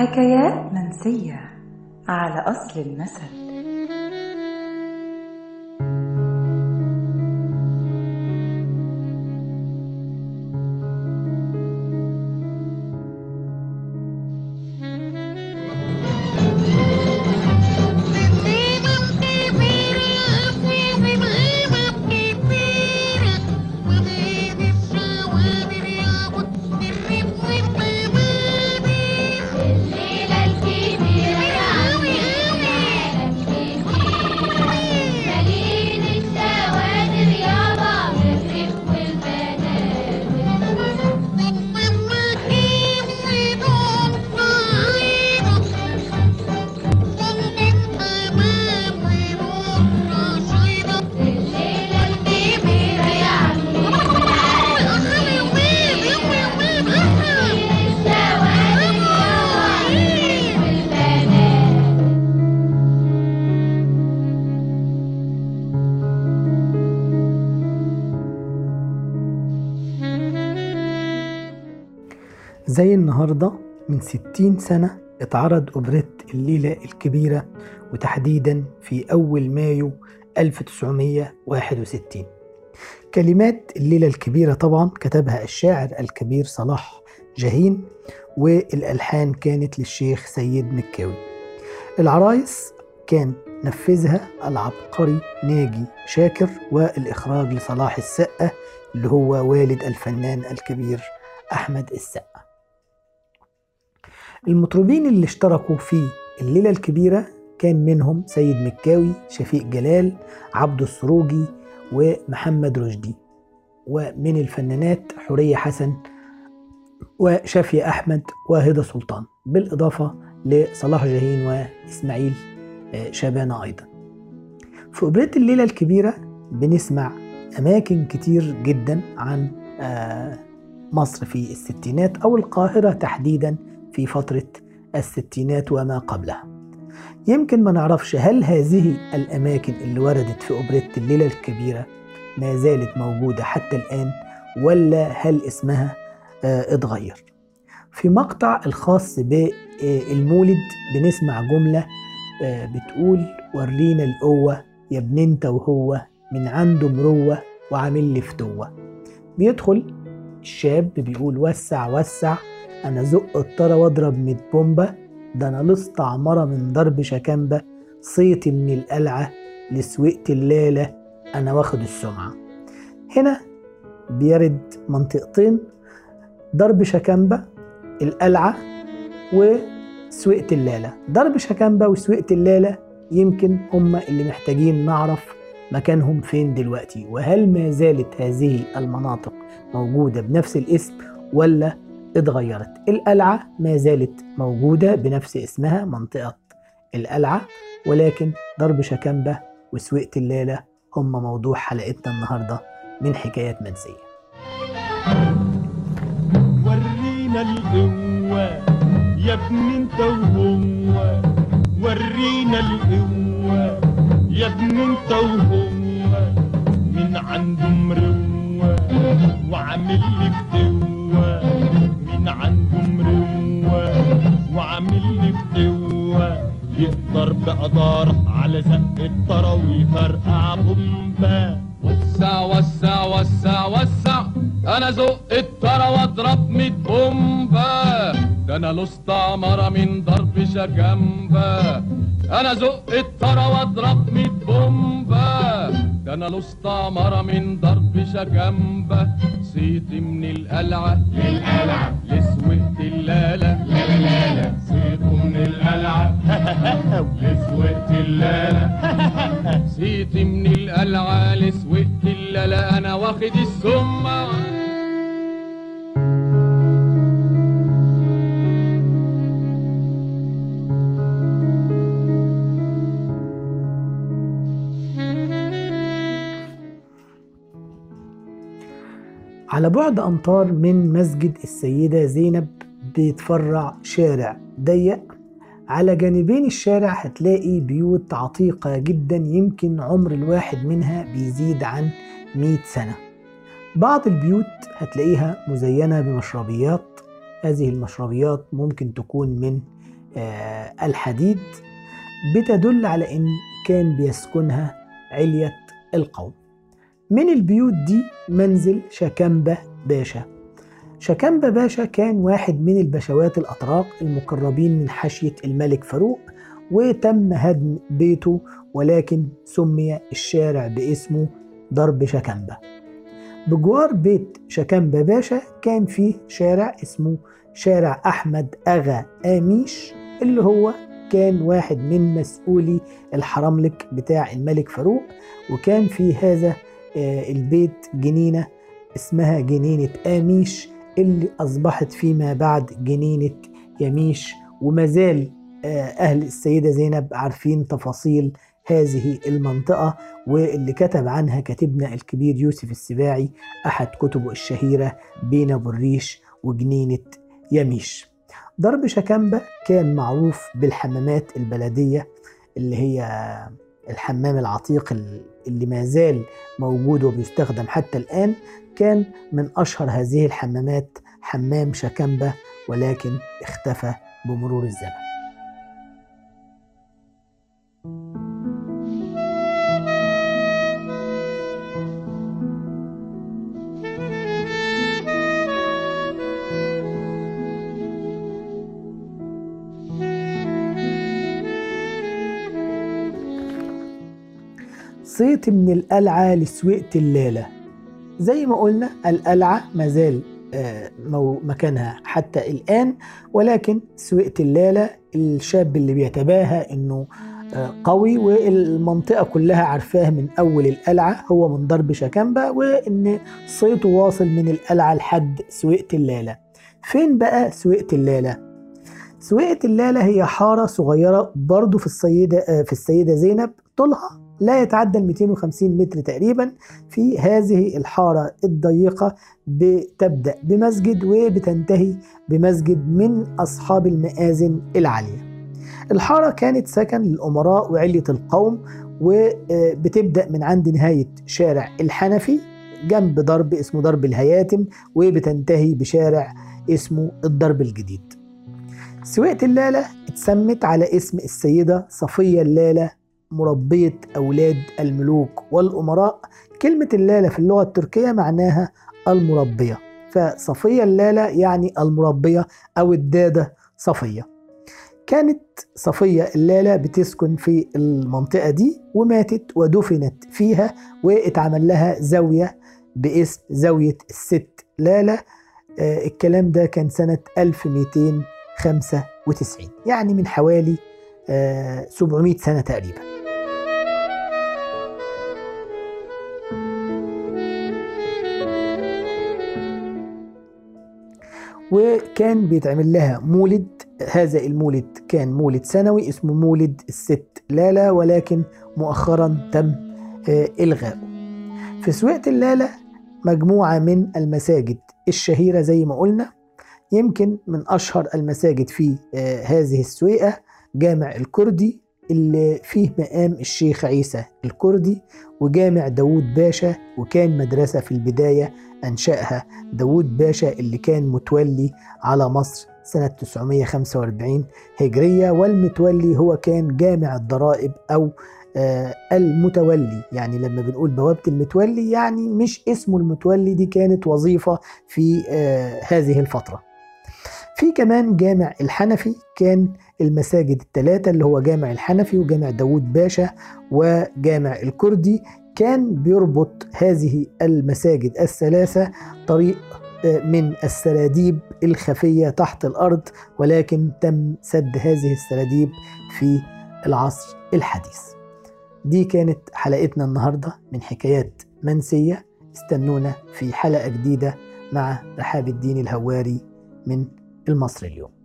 حكايات منسية على أصل المثل. زي النهاردة من 60 سنة اتعرض أوبريت الليلة الكبيرة وتحديدا في أول مايو 1961 كلمات الليلة الكبيرة طبعا كتبها الشاعر الكبير صلاح جاهين والألحان كانت للشيخ سيد مكاوي. العرايس كان نفذها العبقري ناجي شاكر والإخراج لصلاح السقة اللي هو والد الفنان الكبير أحمد السقا. المطربين اللي اشتركوا في الليلة الكبيرة كان منهم سيد مكاوي شفيق جلال عبد السروجي ومحمد رشدي. ومن الفنانات حورية حسن وشافية أحمد وهدى سلطان. بالإضافة لصلاح جاهين وإسماعيل آه، شبانة أيضا. في أوبريت الليلة الكبيرة بنسمع أماكن كتير جدا عن آه، مصر في الستينات أو القاهرة تحديدا. في فترة الستينات وما قبلها. يمكن ما نعرفش هل هذه الأماكن اللي وردت في أوبريت الليلة الكبيرة ما زالت موجودة حتى الآن ولا هل اسمها آه، اتغير. في مقطع الخاص بالمولد بنسمع جملة آه، بتقول ورينا القوة يا ابن انت وهو من عنده مروة وعامل لي فتوة بيدخل الشاب بيقول وسع وسع. أنا زق الطرا وأضرب ميت بومبة ده أنا لصت عمرة من ضرب شكامبة صيتي من القلعة لسوقت الليلة أنا واخد السمعة. هنا بيرد منطقتين ضرب شكامبة القلعة وسوقة اللالة ضرب شكامبة وسوقة اللالة يمكن هما اللي محتاجين نعرف مكانهم فين دلوقتي وهل ما زالت هذه المناطق موجودة بنفس الاسم ولا اتغيرت. القلعة ما زالت موجودة بنفس اسمها منطقة القلعة ولكن ضرب شكامبة وسوقة اللالة هم موضوع حلقتنا النهاردة من حكايات منسية. ورينا القوة يا ابن انت وهو. ورينا القوة يا ابن انت وهو. من عنده مروة وعامل لي بقدارة على زق الطرا ويفرقع بومبا وسع وسع وسع وسع أنا زق الترى واضرب ميت بومبا. ده أنا لست عمرة من ضرب شجنبة أنا زق الترى واضرب ميت بومبا. ده أنا لست عمرة من ضرب شجنبة صيتي من القلعة للقلعة لسوقت اللالة لا لا لا لا صيته من القلعة. لسوقت اللالة صيتي من القلعة لسوقت اللالة أنا واخد السمة على بعد أمتار من مسجد السيدة زينب بيتفرع شارع ضيق. على جانبين الشارع هتلاقي بيوت عتيقة جدا يمكن عمر الواحد منها بيزيد عن 100 سنة. بعض البيوت هتلاقيها مزينة بمشربيات. هذه المشربيات ممكن تكون من آه، الحديد. بتدل على إن كان بيسكنها علية القوم. من البيوت دي منزل شكنبة باشا. شكنبة باشا كان واحد من البشوات الأتراك المقربين من حاشية الملك فاروق وتم هدم بيته ولكن سمي الشارع باسمه ضرب شكنبة بجوار بيت شكنبة باشا كان فيه شارع اسمه شارع أحمد أغا آميش اللي هو كان واحد من مسؤولي الحرملك بتاع الملك فاروق وكان في هذا آه، البيت جنينة اسمها جنينة آميش اللي أصبحت فيما بعد جنينة يميش وما زال آه، أهل السيدة زينب عارفين تفاصيل هذه المنطقة واللي كتب عنها كاتبنا الكبير يوسف السباعي أحد كتبه الشهيرة بين أبو الريش وجنينة يميش. ضرب شكنبة كان معروف بالحمامات البلدية اللي هي الحمام العتيق اللي ما زال موجود وبيستخدم حتى الآن. كان من أشهر هذه الحمامات حمام شكنبة ولكن اختفى بمرور الزمن. صيت من القلعة لسويقة الليلة. زي ما قلنا القلعة ما زال آه، مكانها حتى الآن ولكن سويقة الليلة الشاب اللي بيتباهى إنه آه، قوي والمنطقة كلها عارفاه من أول القلعة هو من ضرب شكنبة وإن صيته واصل من القلعة لحد سويقة الليلة فين بقى سويقة الليلة؟ سويقة الليلة هي حارة صغيرة برضو في السيدة آه، في السيدة زينب طولها لا يتعدى ال 250 متر تقريبا في هذه الحارة الضيقة بتبدأ بمسجد وبتنتهي بمسجد من أصحاب المآذن العالية. الحارة كانت سكن للأمراء وعلية القوم وبتبدأ من عند نهاية شارع الحنفي جنب ضرب اسمه ضرب الهياتم وبتنتهي بشارع اسمه الضرب الجديد. سويقة اللالة اتسمت على اسم السيدة صفية اللالة مربية أولاد الملوك والأمراء كلمة اللالة في اللغة التركية معناها المربية. فصفية اللالة يعني المربية أو الدادة صفية. كانت صفية اللالة بتسكن في المنطقة دي وماتت ودفنت فيها واتعمل لها زاوية باسم زاوية الست لالة. آه، الكلام ده كان سنة 1295 يعني من حوالي آه، 700 سنة تقريبا. وكان بيتعمل لها مولد. هذا المولد كان مولد سنوي اسمه مولد الست. لالة ولكن مؤخرا تم آه، إلغاؤه. في سويقة اللالة مجموعة من المساجد الشهيرة زي ما قلنا. يمكن من أشهر المساجد في آه، هذه السويقة جامع الكردي اللي فيه مقام الشيخ عيسى الكردي وجامع داوود باشا وكان مدرسة في البداية أنشأها داوود باشا اللي كان متولي على مصر سنة 945 هجرية والمتولي هو كان جامع الضرائب أو آه، المتولي. يعني لما بنقول بوابة المتولي يعني مش اسمه المتولي دي كانت وظيفة في آه، هذه الفترة. في كمان جامع الحنفي كان المساجد الثلاثة اللي هو جامع الحنفي وجامع داوود باشا وجامع الكردي. كان بيربط هذه المساجد الثلاثة طريق آه، من السراديب الخفية تحت الأرض ولكن تم سد هذه السراديب في العصر الحديث. دي كانت حلقتنا النهاردة من حكايات منسية. استنونا في حلقة جديدة مع رحاب الدين الهواري من المصري اليوم.